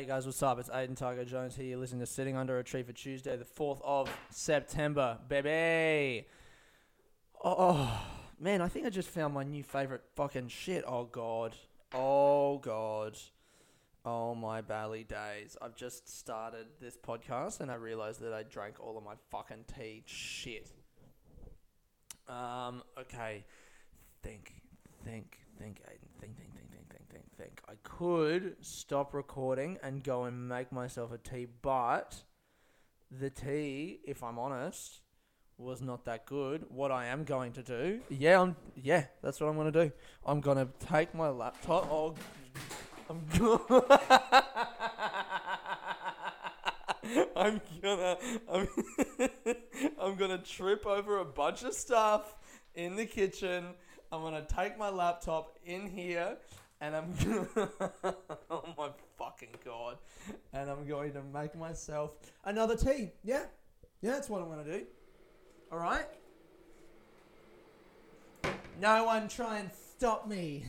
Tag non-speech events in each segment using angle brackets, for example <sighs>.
Hey guys, what's up? It's Aiden Tiger Jones here. You're listening to Sitting Under a Tree for Tuesday, the 4th of September, baby. Oh, man, I think I just found my new favorite fucking shit. Oh, God. Oh, God. Oh, my bally days. I've just started this podcast and I realized that I drank all of my fucking tea. Shit. Um, okay. Think, think, think, Aiden. Think, think, think, think. I could stop recording and go and make myself a tea, but the tea, if I'm honest, was not that good. What I am going to do, yeah, I'm, yeah, that's what I'm gonna do. I'm gonna take my laptop. Oh, I'm gonna. <laughs> I'm gonna, I'm, <laughs> I'm gonna trip over a bunch of stuff in the kitchen. I'm gonna take my laptop in here, and I'm <laughs> oh my fucking god, and I'm going to make myself another tea. Yeah, yeah, that's what I'm gonna do. All right. No one try and stop me.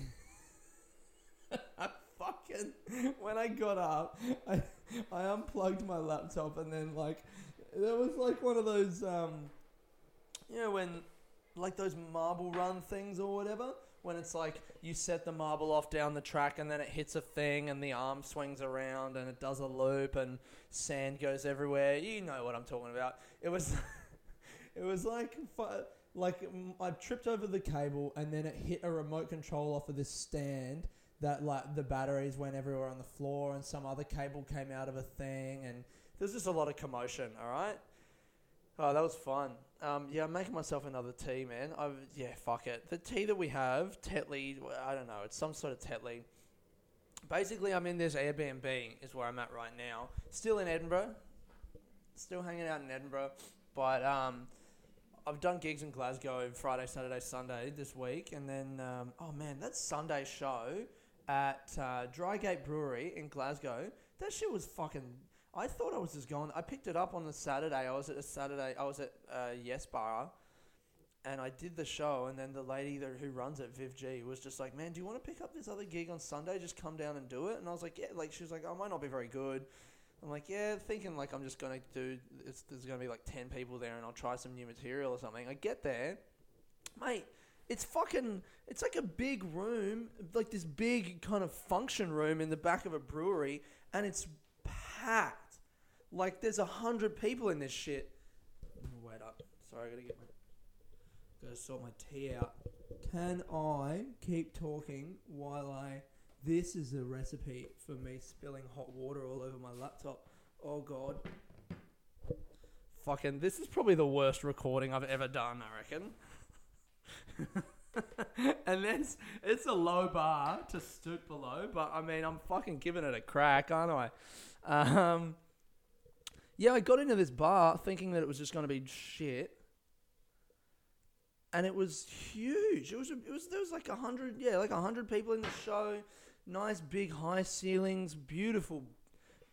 <laughs> I fucking when I got up, I I unplugged my laptop and then like there was like one of those um you know when like those marble run things or whatever when it's like you set the marble off down the track and then it hits a thing and the arm swings around and it does a loop and sand goes everywhere. You know what I'm talking about. It was <laughs> it was like like mm, I tripped over the cable and then it hit a remote control off of this stand that like the batteries went everywhere on the floor and some other cable came out of a thing and there's just a lot of commotion. All right. Oh, that was fun. Um, yeah, I'm making myself another tea, man. I've yeah, fuck it. The tea that we have, Tetley, I don't know, it's some sort of Tetley. Basically, I'm in this Airbnb, is where I'm at right now. Still in Edinburgh, still hanging out in Edinburgh, but um, I've done gigs in Glasgow Friday, Saturday, Sunday this week, and then um, oh man, that Sunday show at uh, Drygate Brewery in Glasgow, that shit was fucking. I thought I was just going. I picked it up on the Saturday. I was at a Saturday. I was at uh, Yes Bar, and I did the show. And then the lady that, who runs it, Viv G, was just like, "Man, do you want to pick up this other gig on Sunday? Just come down and do it." And I was like, "Yeah." Like she was like, "I might not be very good." I'm like, "Yeah," thinking like I'm just gonna do. It's, there's gonna be like ten people there, and I'll try some new material or something. I get there, mate. It's fucking. It's like a big room, like this big kind of function room in the back of a brewery, and it's packed. Like there's a hundred people in this shit. Wait up. Sorry, I gotta get my. Gotta sort my tea out. Can I keep talking while I? This is a recipe for me spilling hot water all over my laptop. Oh god. Fucking, this is probably the worst recording I've ever done. I reckon. <laughs> and then it's a low bar to stoop below, but I mean, I'm fucking giving it a crack, aren't I? Um, yeah, I got into this bar thinking that it was just going to be shit, and it was huge. It was it was there was like a hundred yeah like a hundred people in the show. Nice big high ceilings, beautiful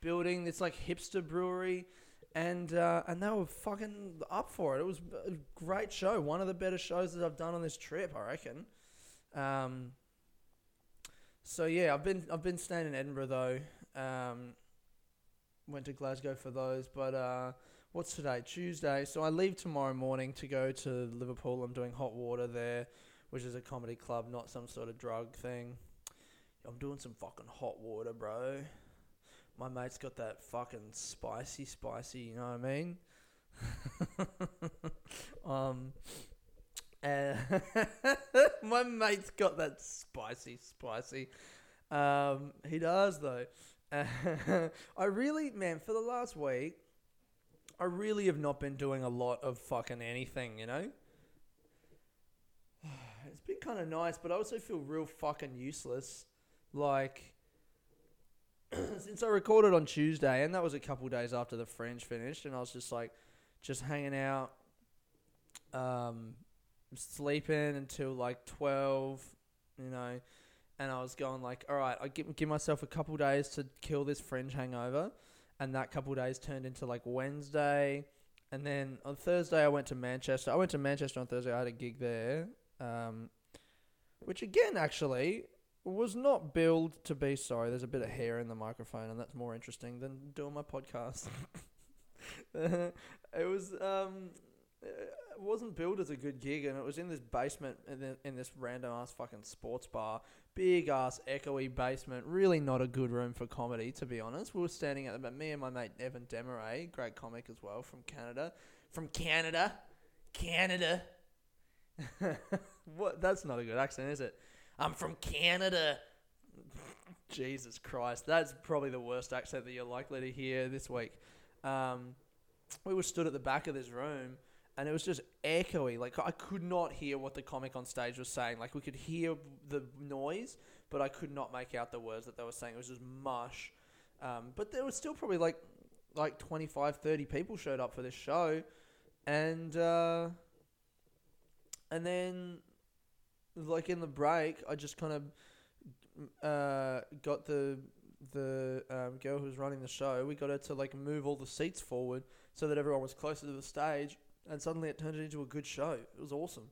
building. It's like hipster brewery, and uh, and they were fucking up for it. It was a great show. One of the better shows that I've done on this trip, I reckon. Um, so yeah, I've been I've been staying in Edinburgh though. Um, went to Glasgow for those, but uh, what's today? Tuesday. So I leave tomorrow morning to go to Liverpool. I'm doing hot water there, which is a comedy club, not some sort of drug thing. I'm doing some fucking hot water, bro. My mate's got that fucking spicy, spicy. You know what I mean? <laughs> um, <laughs> my mate's got that spicy, spicy. Um, he does though. <laughs> I really, man, for the last week, I really have not been doing a lot of fucking anything, you know? <sighs> It's been kind of nice, but I also feel real fucking useless. Like, <clears throat> since I recorded on Tuesday, and that was a couple days after the Fringe finished, and I was just like, just hanging out, um, sleeping until like 12, you know? And I was going like, all right, I give give myself a couple days to kill this fringe hangover, and that couple days turned into like Wednesday, and then on Thursday I went to Manchester. I went to Manchester on Thursday. I had a gig there, um, which again actually was not billed to be sorry. There's a bit of hair in the microphone, and that's more interesting than doing my podcast. <laughs> it was um, it wasn't billed as a good gig, and it was in this basement in, the, in this random ass fucking sports bar, big ass echoey basement. Really not a good room for comedy, to be honest. We were standing at the but me and my mate Evan Demaray, great comic as well from Canada, from Canada, Canada. <laughs> what? That's not a good accent, is it? I'm from Canada. <laughs> Jesus Christ, that's probably the worst accent that you're likely to hear this week. Um, we were stood at the back of this room, and it was just echoey. Like I could not hear what the comic on stage was saying. Like we could hear the noise, but I could not make out the words that they were saying. It was just mush. Um, but there was still probably like like 25, 30 people showed up for this show, and uh, and then like in the break, I just kind of uh, got the the um, girl who was running the show. We got her to like move all the seats forward so that everyone was closer to the stage, and suddenly it turned it into a good show. It was awesome.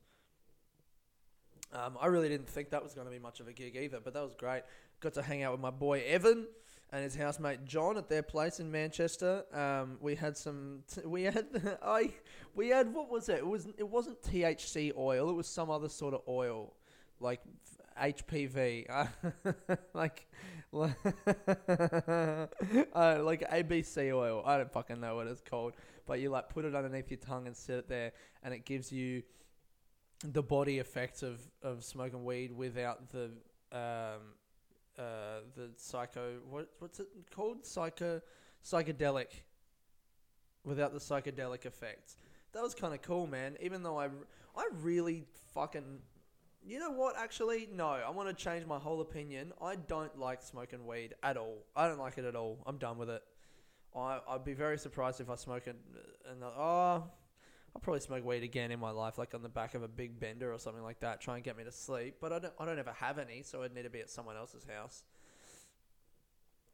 Um, I really didn't think that was going to be much of a gig either, but that was great. Got to hang out with my boy Evan and his housemate John at their place in Manchester. Um, we had some. T- we had <laughs> I. We had what was it? It was. It wasn't THC oil. It was some other sort of oil, like HPV, <laughs> like <laughs> uh, like ABC oil. I don't fucking know what it's called, but you like put it underneath your tongue and sit it there, and it gives you the body effects of of smoking weed without the um uh the psycho what what's it called psycho psychedelic without the psychedelic effects. That was kind of cool, man. Even though I I really fucking you know what? Actually, no. I want to change my whole opinion. I don't like smoking weed at all. I don't like it at all. I'm done with it. I I'd be very surprised if I smoke it. And uh, oh, I'll probably smoke weed again in my life, like on the back of a big bender or something like that, try and get me to sleep. But I don't. I don't ever have any, so I'd need to be at someone else's house.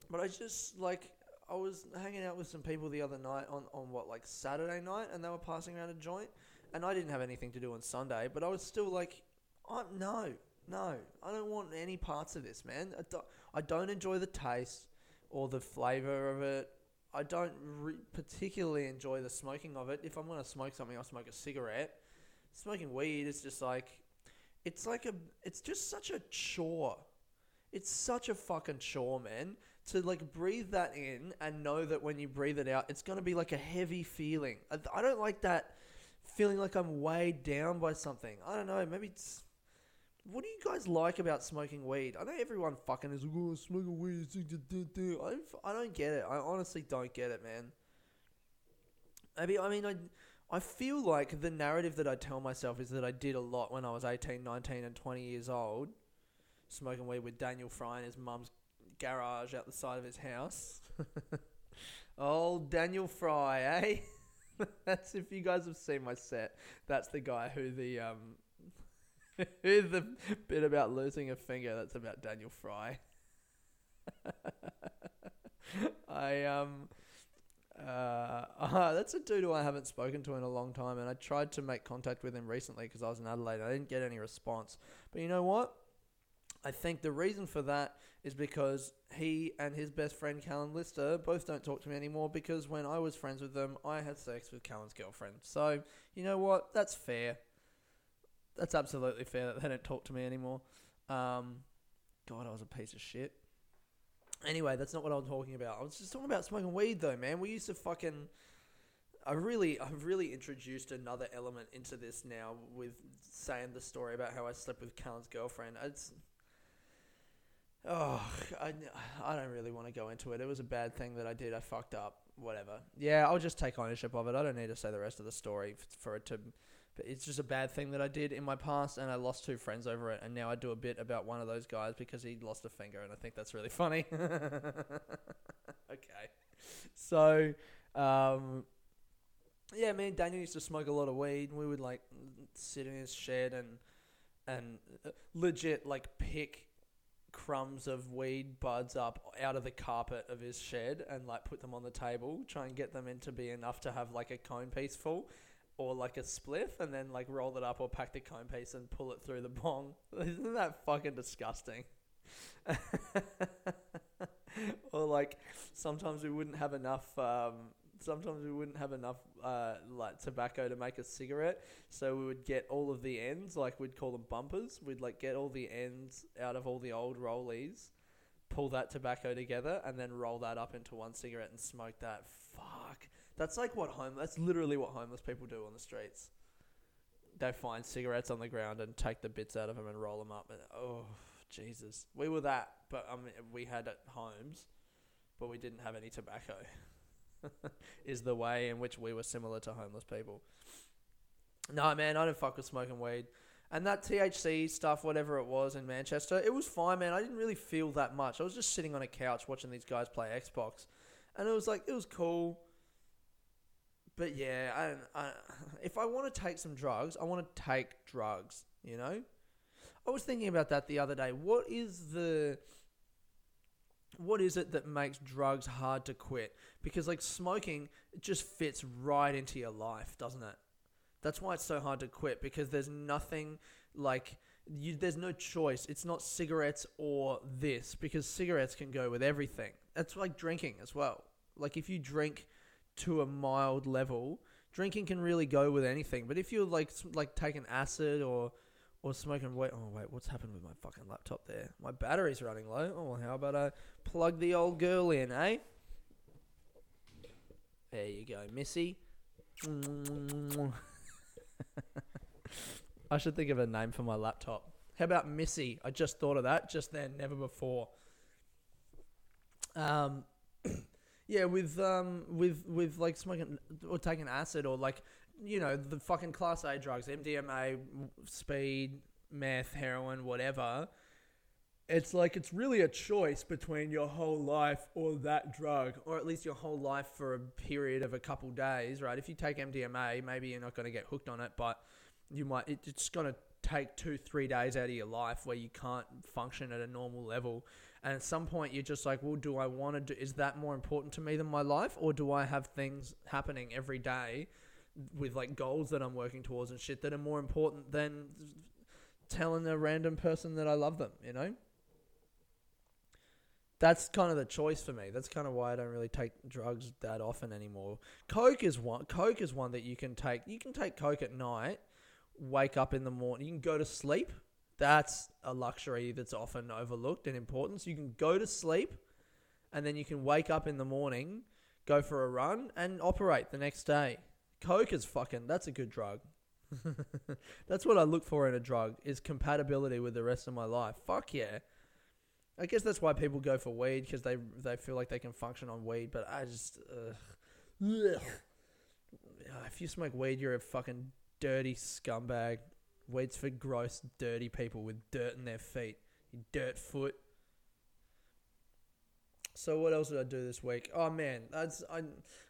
But I just like I was hanging out with some people the other night on, on what like Saturday night, and they were passing around a joint, and I didn't have anything to do on Sunday, but I was still like I, no, no, I don't want any parts of this, man. I don't, I don't enjoy the taste or the flavor of it. I don't re- particularly enjoy the smoking of it. If I'm gonna smoke something, I'll smoke a cigarette. Smoking weed is just like, it's like a, it's just such a chore. It's such a fucking chore, man. To like breathe that in and know that when you breathe it out, it's gonna be like a heavy feeling. I, I don't like that feeling like I'm weighed down by something. I don't know. Maybe it's what do you guys like about smoking weed? I know everyone fucking is like, oh, smoking weed. I don't, I don't get it. I honestly don't get it, man. Maybe, I mean, I, I feel like the narrative that I tell myself is that I did a lot when I was 18, 19, and 20 years old. Smoking weed with Daniel Fry in his mum's garage out the side of his house. <laughs> Old Daniel Fry, eh? <laughs> That's if you guys have seen my set. That's the guy who the um <laughs> the bit about losing a finger. That's about Daniel Fry. <laughs> I um. Uh, uh, <laughs> that's a dude who I haven't spoken to in a long time, and I tried to make contact with him recently because I was in Adelaide. I didn't get any response. But you know what? I think the reason for that is because he and his best friend Callan Lister both don't talk to me anymore because when I was friends with them, I had sex with Callan's girlfriend. So, you know what? That's fair that's absolutely fair that they don't talk to me anymore. Um, God, I was a piece of shit. Anyway, that's not what I was talking about. I was just talking about smoking weed, though, man. We used to fucking. I really, I've really introduced another element into this now with saying the story about how I slept with Callan's girlfriend. It's. Oh, I, I don't really want to go into it. It was a bad thing that I did. I fucked up. Whatever. Yeah, I'll just take ownership of it. I don't need to say the rest of the story for it to but it's just a bad thing that I did in my past, and I lost two friends over it. And now I do a bit about one of those guys because he lost a finger, and I think that's really <laughs> funny. okay, so um, yeah, me and Daniel used to smoke a lot of weed. And we would like sit in his shed and and uh, legit like pick crumbs of weed buds up out of the carpet of his shed and like put them on the table, try and get them in to be enough to have like a cone piece full or like a spliff and then like roll it up or pack the cone piece and pull it through the bong. <laughs> Isn't that fucking disgusting? <laughs> or like sometimes we wouldn't have enough. Um, sometimes we wouldn't have enough uh, like tobacco to make a cigarette, so we would get all of the ends, like we'd call them bumpers. We'd like get all the ends out of all the old rollies, pull that tobacco together, and then roll that up into one cigarette and smoke that. Fuck, that's like what home. That's literally what homeless people do on the streets. They find cigarettes on the ground and take the bits out of them and roll them up. And oh, Jesus, we were that, but I mean, we had homes, but we didn't have any tobacco. <laughs> is the way in which we were similar to homeless people. No, man, I don't fuck with smoking weed. And that THC stuff, whatever it was in Manchester, it was fine, man. I didn't really feel that much. I was just sitting on a couch watching these guys play Xbox, and it was like it was cool. But yeah, I, I, if I want to take some drugs, I want to take drugs. You know, I was thinking about that the other day. What is the what is it that makes drugs hard to quit? Because like smoking, it just fits right into your life, doesn't it? That's why it's so hard to quit because there's nothing like you, there's no choice. It's not cigarettes or this because cigarettes can go with everything. That's like drinking as well. Like if you drink to a mild level, drinking can really go with anything. But if you're like like taking acid or or smoking weed. Oh wait, what's happened with my fucking laptop there? My battery's running low. Oh, well, how about I plug the old girl in, eh? There you go, Missy. <laughs> I should think of a name for my laptop. How about Missy? I just thought of that just then, never before. Um, <clears throat> yeah, with um, with with like smoking or taking acid or like you know, the fucking class A drugs, MDMA, speed, meth, heroin, whatever. It's like it's really a choice between your whole life or that drug, or at least your whole life for a period of a couple days, right? If you take MDMA, maybe you're not going to get hooked on it, but you might. It's going to take two, three days out of your life where you can't function at a normal level. And at some point, you're just like, well, do I want to do? Is that more important to me than my life, or do I have things happening every day with like goals that I'm working towards and shit that are more important than telling a random person that I love them, you know? That's kind of the choice for me. That's kind of why I don't really take drugs that often anymore. Coke is one. Coke is one that you can take. You can take Coke at night, wake up in the morning, you can go to sleep. That's a luxury that's often overlooked in importance. You can go to sleep, and then you can wake up in the morning, go for a run, and operate the next day. Coke is fucking. That's a good drug. <laughs> that's what I look for in a drug is compatibility with the rest of my life. Fuck yeah. I guess that's why people go for weed because they they feel like they can function on weed. But I just, ugh. if you smoke weed, you're a fucking dirty scumbag. Weed's for gross, dirty people with dirt in their feet. You dirt foot. So what else did I do this week? Oh man, that's I.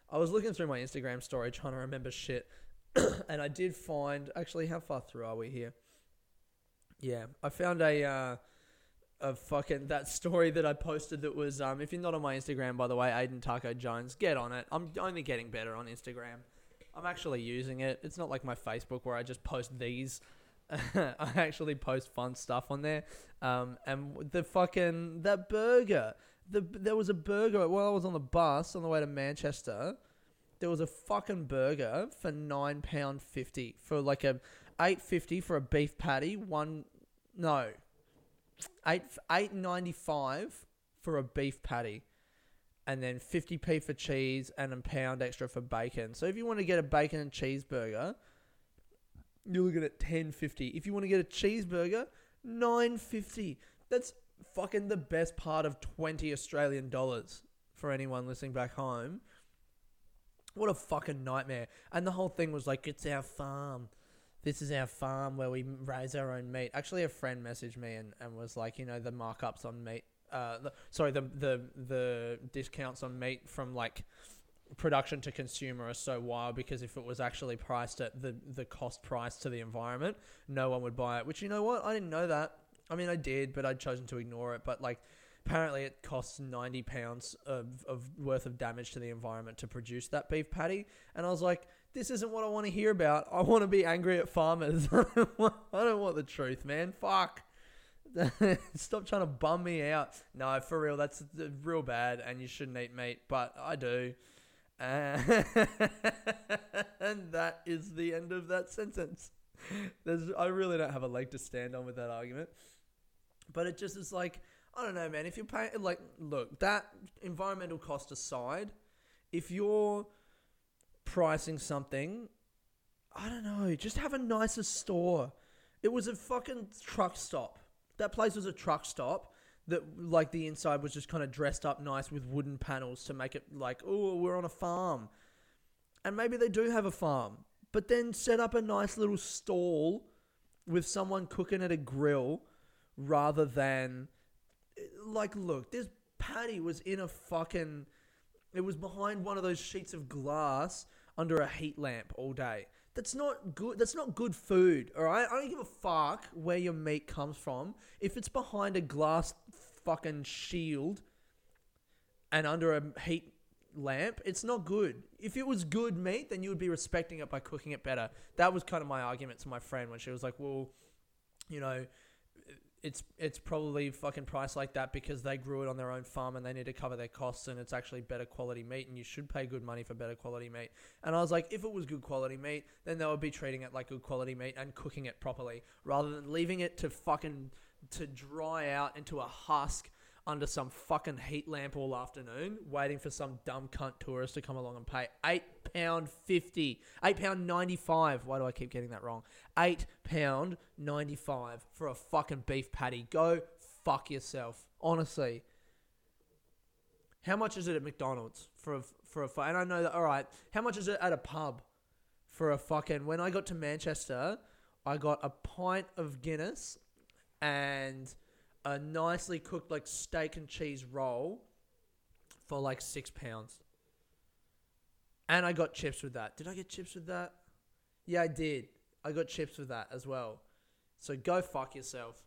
I was looking through my Instagram story trying to remember shit, <coughs> and I did find actually how far through are we here? Yeah, I found a uh, a fucking that story that I posted that was um if you're not on my Instagram by the way, Aiden Taco Jones, get on it. I'm only getting better on Instagram. I'm actually using it. It's not like my Facebook where I just post these. <laughs> I actually post fun stuff on there. Um, and the fucking that burger the there was a burger while I was on the bus on the way to Manchester. There was a fucking burger for nine pound fifty for like a eight fifty for a beef patty. One no, eight eight ninety five for a beef patty, and then fifty p for cheese and a pound extra for bacon. So if you want to get a bacon and cheeseburger, you're looking at ten fifty. If you want to get a cheeseburger, nine fifty. That's fucking the best part of 20 Australian dollars for anyone listening back home. What a fucking nightmare. And the whole thing was like, it's our farm. This is our farm where we raise our own meat. Actually, a friend messaged me and, and was like, you know, the markups on meat. Uh, the, sorry, the, the the discounts on meat from like production to consumer are so wild because if it was actually priced at the the cost price to the environment, no one would buy it. Which you know what, I didn't know that. I mean, I did, but I'd chosen to ignore it. But like, apparently, it costs ninety pounds of, of worth of damage to the environment to produce that beef patty. And I was like, this isn't what I want to hear about. I want to be angry at farmers. <laughs> I don't want the truth, man. Fuck. <laughs> Stop trying to bum me out. No, for real, that's uh, real bad, and you shouldn't eat meat, but I do. And <laughs> that is the end of that sentence. There's, I really don't have a leg to stand on with that argument. But it just is like, I don't know, man. If you're paying, like, look, that environmental cost aside, if you're pricing something, I don't know, just have a nicer store. It was a fucking truck stop. That place was a truck stop that, like, the inside was just kind of dressed up nice with wooden panels to make it like, oh, we're on a farm. And maybe they do have a farm, but then set up a nice little stall with someone cooking at a grill rather than like look this patty was in a fucking it was behind one of those sheets of glass under a heat lamp all day that's not good that's not good food all right? I don't give a fuck where your meat comes from. If it's behind a glass fucking shield and under a heat lamp it's not good. If it was good meat then you would be respecting it by cooking it better. That was kind of my argument to my friend when she was like well you know it's it's probably fucking priced like that because they grew it on their own farm and they need to cover their costs and it's actually better quality meat and you should pay good money for better quality meat. And I was like, if it was good quality meat, then they would be treating it like good quality meat and cooking it properly rather than leaving it to fucking to dry out into a husk under some fucking heat lamp all afternoon, waiting for some dumb cunt tourist to come along and pay eight pound fifty, eight pound ninety five. Why do I keep getting that wrong? Eight pound ninety five for a fucking beef patty. Go fuck yourself, honestly. How much is it at McDonald's for a for a and I know that all right. How much is it at a pub for a fucking? When I got to Manchester, I got a pint of Guinness and a nicely cooked like steak and cheese roll for like six pounds. And I got chips with that. Did I get chips with that? Yeah, I did. I got chips with that as well. So go fuck yourself.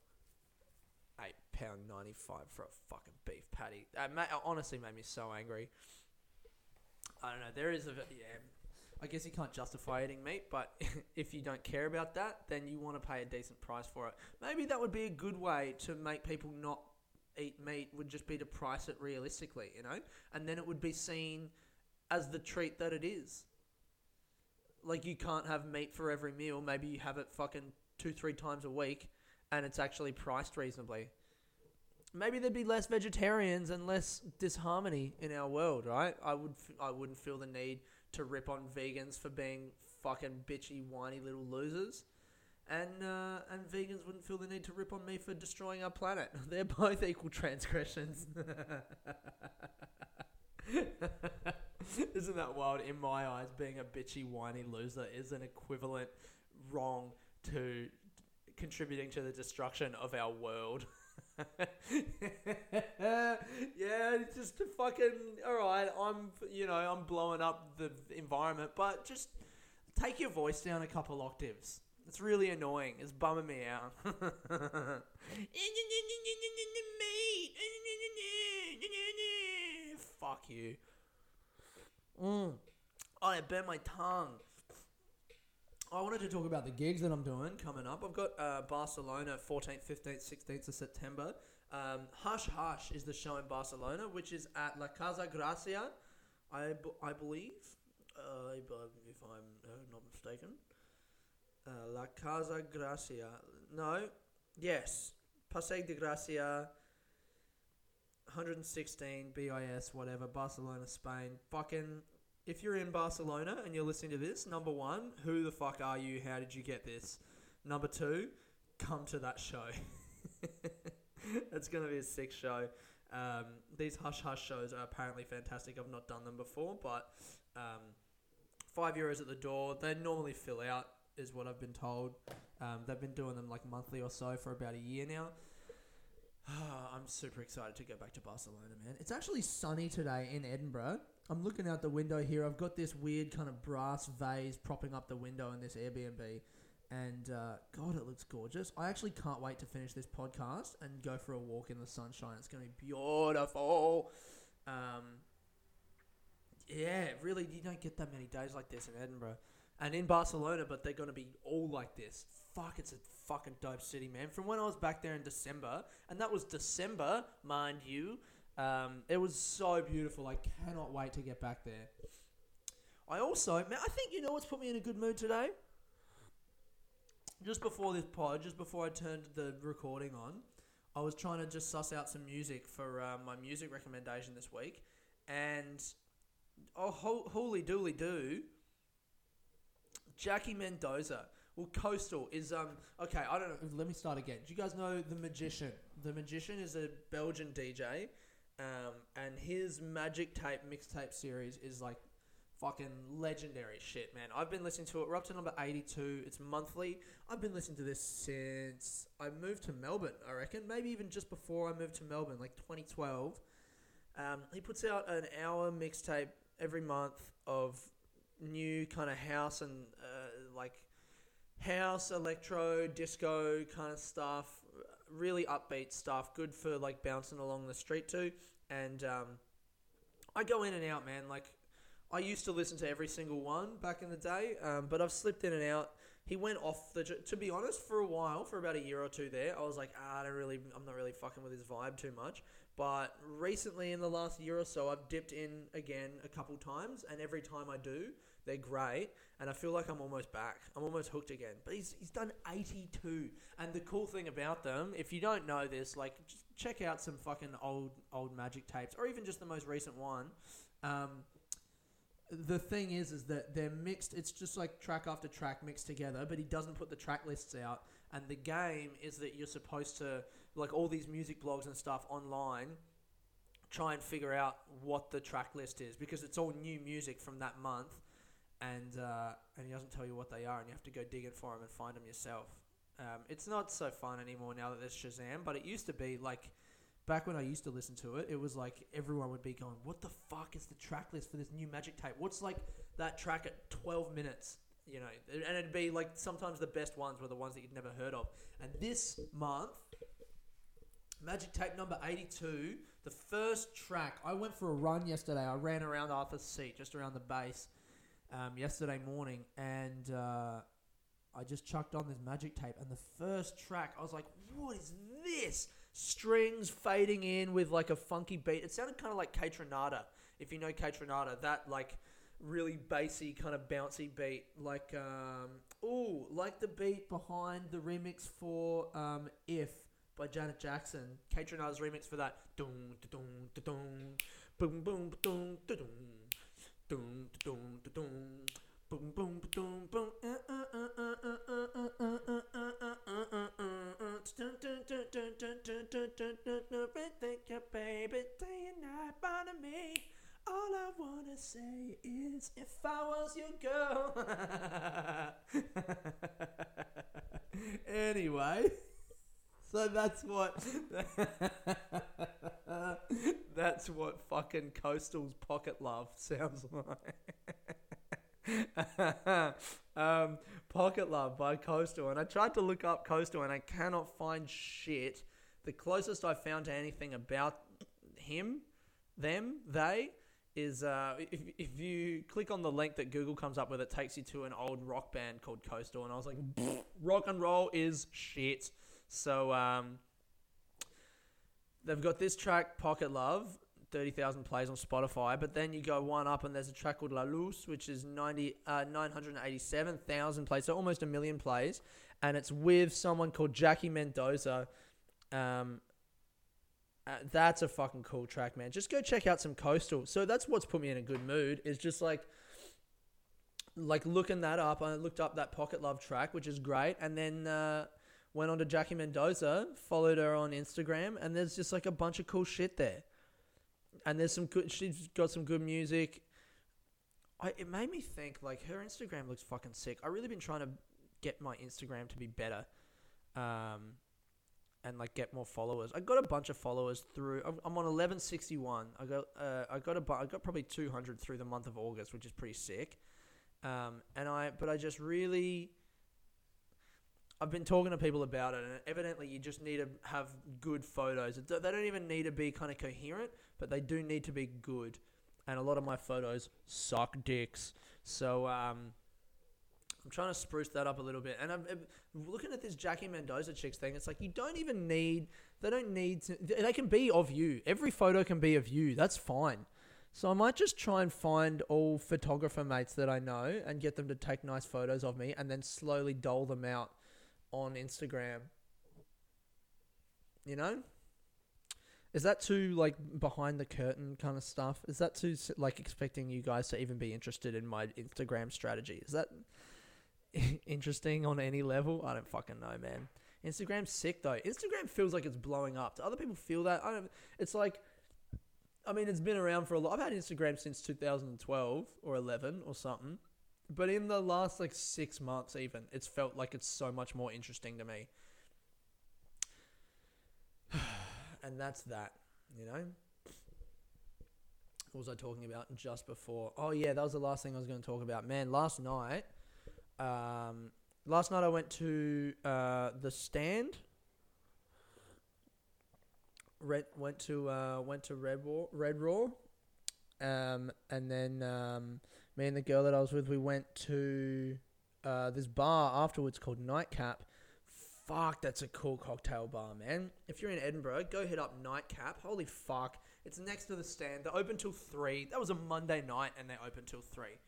Eight pound ninety five for a fucking beef patty. That ma- honestly made me so angry. I don't know. There is a yeah. I guess you can't justify eating meat, but <laughs> if you don't care about that, then you want to pay a decent price for it. Maybe that would be a good way to make people not eat meat would just be to price it realistically, you know? And then it would be seen as the treat that it is. Like you can't have meat for every meal, maybe you have it fucking 2 3 times a week and it's actually priced reasonably. Maybe there'd be less vegetarians and less disharmony in our world, right? I would I wouldn't feel the need to rip on vegans for being fucking bitchy, whiny little losers. And uh, and vegans wouldn't feel the need to rip on me for destroying our planet. <laughs> They're both equal transgressions. <laughs> <laughs> Isn't that wild? In my eyes, being a bitchy, whiny loser is an equivalent wrong to contributing to the destruction of our world. <laughs> yeah, just a fucking all right. I'm you know I'm blowing up the environment, but just take your voice down a couple octaves. It's really annoying. It's bumming me out. <laughs> Fuck you. Mm. Oh, I burnt my tongue. I wanted to talk about the gigs that I'm doing coming up. I've got uh, Barcelona 14th, 15th, 16th of September. Um, Hush Hush is the show in Barcelona, which is at La Casa Gracia, I, I believe, uh, if I'm uh, not mistaken. Uh, La Casa Gracia. No, yes. Passeig de Gracia, 116 BIS, whatever, Barcelona, Spain. Fucking if you're in Barcelona and you're listening to this, number one, who the fuck are you? How did you get this? Number two, come to that show. <laughs> it's going to be a sick show. Um, these hush hush shows are apparently fantastic. I've not done them before, but um, five euros at the door. They normally fill out, is what I've been told. Um, they've been doing them like monthly or so for about a year now. <sighs> I'm super excited to go back to Barcelona, man. It's actually sunny today in Edinburgh. I'm looking out the window here. I've got this weird kind of brass vase propping up the window in this Airbnb. And uh, God, it looks gorgeous. I actually can't wait to finish this podcast and go for a walk in the sunshine. It's going to be beautiful. Um, yeah, really, you don't get that many days like this in Edinburgh. and in Barcelona, but they're gonna be all like this. Fuck, it's a fucking dope city, man. From when I was back there in December, and that was December, mind you. Um, it was so beautiful. I cannot wait to get back there. I also, man, I think you know what's put me in a good mood today. Just before this pod, just before I turned the recording on, I was trying to just suss out some music for uh, my music recommendation this week, and oh, ho- holy dooly doo, Jackie Mendoza. Well, Coastal is um okay. I don't know. Let me start again. Do you guys know the Magician? The Magician is a Belgian DJ, um, and his Magic Tape mixtape series is like fucking legendary shit, man. I've been listening to it. We're up to number eighty-two. It's monthly. I've been listening to this since I moved to Melbourne. I reckon maybe even just before I moved to Melbourne, like twenty twelve. Um, he puts out an hour mixtape every month of new kind of house and uh, like house, electro, disco kind of stuff. Really upbeat stuff. Good for like bouncing along the street to. And um, I go in and out, man. Like I used to listen to every single one back in the day, um, but I've slipped in and out. He went off the. To be honest, for a while, for about a year or two there, I was like, ah, I don't really, I'm not really fucking with his vibe too much. But recently, in the last year or so, I've dipped in again a couple times, and every time I do, they're great, and I feel like I'm almost back. I'm almost hooked again. But he's, he's done 82, and the cool thing about them, if you don't know this, like just check out some fucking old old Magic tapes, or even just the most recent one. Um, the thing is, is that they're mixed. It's just like track after track mixed together, but he doesn't put the track lists out. And the game is that you're supposed to like all these music blogs and stuff online try and figure out what the track list is because it's all new music from that month and uh, and he doesn't tell you what they are and you have to go digging for them and find them yourself um, it's not so fun anymore now that there's Shazam but it used to be like back when I used to listen to it it was like everyone would be going what the fuck is the track list for this new magic tape what's like that track at 12 minutes you know and it'd be like sometimes the best ones were the ones that you'd never heard of and this month Magic tape number 82, the first track. I went for a run yesterday. I ran around Arthur's Seat, just around the base, um, yesterday morning, and uh, I just chucked on this magic tape. And the first track, I was like, what is this? Strings fading in with like a funky beat. It sounded kind of like Kaytranada, if you know Kaytranada. That like really bassy, kind of bouncy beat. Like, um, ooh, like the beat behind the remix for um, If by Janet Jackson. Kaytranada's remix for that. Dum dum dum boom boom dum dum boom boom don't boom boom baby day and night by me all I wanna say is if I was your girl anyway so that's what that's what fucking Coastal's pocket love sounds <laughs> like. <laughs> um, pocket love by Coastal, and I tried to look up Coastal, and I cannot find shit. The closest I found to anything about him, them, they is uh, if, if you click on the link that Google comes up with, it takes you to an old rock band called Coastal, and I was like, rock and roll is shit. So um, they've got this track, Pocket Love, 30,000 plays on Spotify. But then you go one up and there's a track called La Luz, which is 90, uh, 987,000 plays, so almost a million plays. And it's with someone called Jackie Mendoza. Um, uh, that's a fucking cool track, man. Just go check out some Coastal. So that's what's put me in a good mood. Is just like, like looking that up. I looked up that Pocket Love track, which is great, and then uh, went on to Jackie Mendoza, followed her on Instagram, and there's just like a bunch of cool shit there. And there's some good. She's got some good music. I, it made me think like her Instagram looks fucking sick. I really been trying to get my Instagram to be better, um, and like get more followers. I got a bunch of followers through. I'm, I'm on 1161. I got uh, I got a I got probably 200 through the month of August, which is pretty sick. Um, and I but I just really I've been talking to people about it, and evidently you just need to have good photos. They don't even need to be kind of coherent, but they do need to be good. And a lot of my photos suck dicks. So um, I'm trying to spruce that up a little bit. And I'm, I'm looking at this Jackie Mendoza chicks thing. It's like you don't even need. They don't need to. They can be of you. Every photo can be of you. That's fine. So I might just try and find all photographer mates that I know and get them to take nice photos of me, and then slowly dole them out on Instagram. You know. Is that too like behind the curtain kind of stuff? Is that too like expecting you guys to even be interested in my Instagram strategy? Is that <laughs> interesting on any level? I don't fucking know, man. Instagram's sick though. Instagram feels like it's blowing up. Do other people feel that? I don't. It's like, I mean, it's been around for a lot. I've had Instagram since 2012 or 11 or something. But in the last like six months, even, it's felt like it's so much more interesting to me. <sighs> and that's that, you know? What was I talking about just before? Oh, yeah, that was the last thing I was going to talk about. Man, last night, um, last night I went to uh, the stand. Red, went to uh, went to Red Raw, Red Raw, um, and then um, me and the girl that I was with, we went to uh, this bar afterwards called Nightcap. Fuck, that's a cool cocktail bar, man. If you're in Edinburgh, go hit up Nightcap. Holy fuck, it's next to the stand. They're open till three. That was a Monday night, and they're open till three.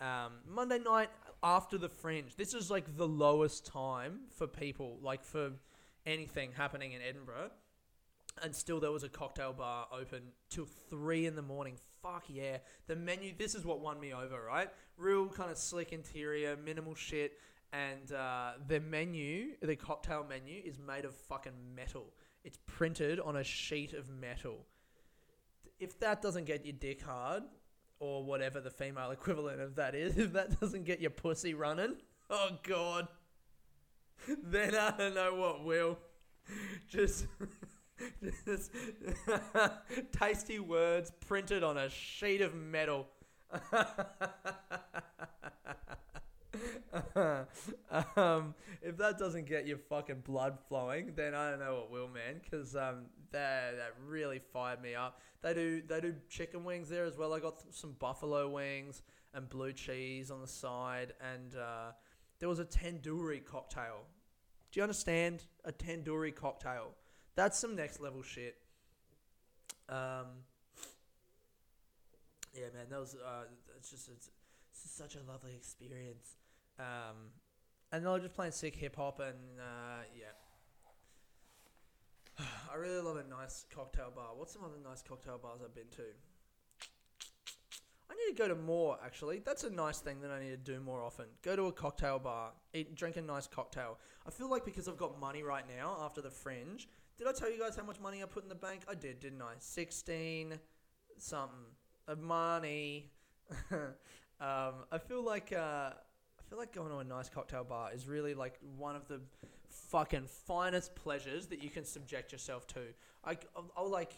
Um, Monday night after the Fringe. This is like the lowest time for people, like for anything happening in Edinburgh. And still, there was a cocktail bar open till three in the morning. Fuck yeah. The menu, this is what won me over, right? Real kind of slick interior, minimal shit. And uh, the menu, the cocktail menu, is made of fucking metal. It's printed on a sheet of metal. If that doesn't get your dick hard, or whatever the female <laughs> equivalent of that is, if that doesn't get your pussy running, <laughs> oh god, then I don't know what will. <laughs> Just, just <laughs> tasty words printed on a sheet of metal. <laughs> um, if that doesn't get your fucking blood flowing, then I don't know what will, man. Because um, that that really fired me up. They do they do chicken wings there as well. I got some buffalo wings and blue cheese on the side, and uh, there was a tandoori cocktail. Do you understand a tandoori cocktail? That's some next level shit. Um, yeah, man, that was uh, it's just it's, it's such a lovely experience. Um, and they were just playing sick hip hop, and uh, yeah. <sighs> I really love a nice cocktail bar. What's some other nice cocktail bars I've been to? I need to go to more actually. That's a nice thing that I need to do more often. Go to a cocktail bar, eat, drink a nice cocktail. I feel like because I've got money right now after the fringe. Did I tell you guys how much money I put in the bank? I did, didn't I? Sixteen something of money. <laughs> um, I feel like uh, I feel like going to a nice cocktail bar is really like one of the fucking finest pleasures that you can subject yourself to. I, I'll, I'll like.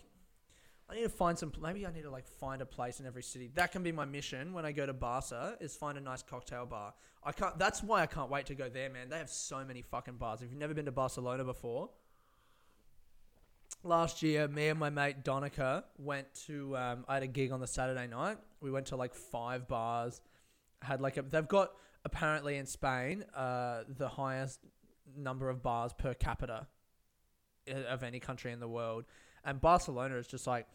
I need to find some. Maybe I need to like find a place in every city. That can be my mission when I go to Barca. Is find a nice cocktail bar. I can't. That's why I can't wait to go there, man. They have so many fucking bars. If you've never been to Barcelona before, last year, me and my mate Donica went to. Um, I had a gig on the Saturday night. We went to like five bars. Had like a. They've got apparently in Spain uh, the highest number of bars per capita of any country in the world, and Barcelona is just like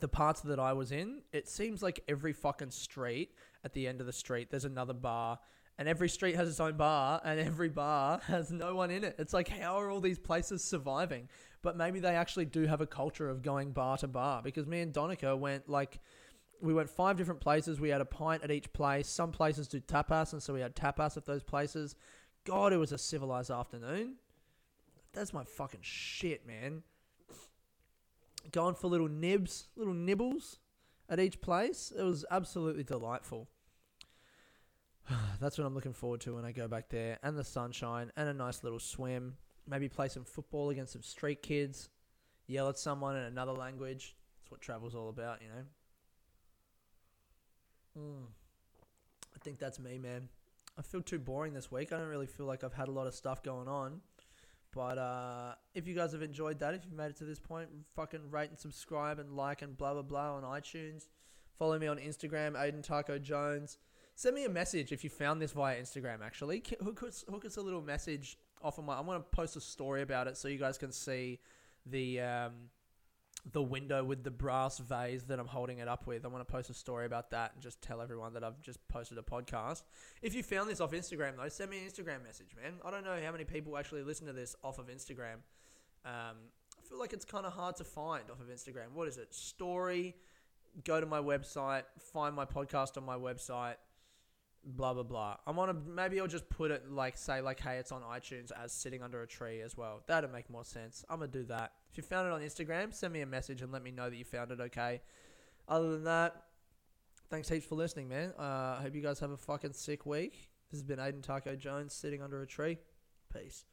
the parts that I was in. It seems like every fucking street at the end of the street there's another bar. And every street has its own bar, and every bar <laughs> has no one in it. It's like, how are all these places surviving? but maybe they actually do have a culture of going bar to bar because me and Donica went like we went five different places. We had a pint at each place. Some places do tapas and so we had tapas at those places. God it was a civilized afternoon. That's my fucking shit man. Going for little nibs little nibbles at each place. It was absolutely delightful <sighs> that's what i'm looking forward to when i go back there and the sunshine and a nice little swim maybe play some football against some street kids, yell at someone in another language. That's what travel's all about, you know. Mm. I think that's me, man. I feel too boring this week. I don't really feel like I've had a lot of stuff going on. But uh, if you guys have enjoyed that, if you've made it to this point, fucking rate and subscribe and like and blah blah blah on iTunes. Follow me on Instagram, Aiden Taco Jones. Send me a message if you found this via Instagram. Actually, hook us, hook us a little message off of my. I'm gonna post a story about it so you guys can see the um, the window with the brass vase that I'm holding it up with. I want to post a story about that and just tell everyone that I've just posted a podcast. If you found this off Instagram though, send me an Instagram message, man. I don't know how many people actually listen to this off of Instagram. Um, I feel like it's kind of hard to find off of Instagram. What is it? Story. Go to my website. Find my podcast on my website blah blah blah. I'm on a maybe I'll just put it like say like hey it's on iTunes as sitting under a tree as well. That'd make more sense. I'm gonna do that. If you found it on Instagram, send me a message and let me know that you found it okay. Other than that, thanks heaps for listening, man. Uh, I hope you guys have a fucking sick week. This has been Aiden Taco Jones sitting under a tree. Peace.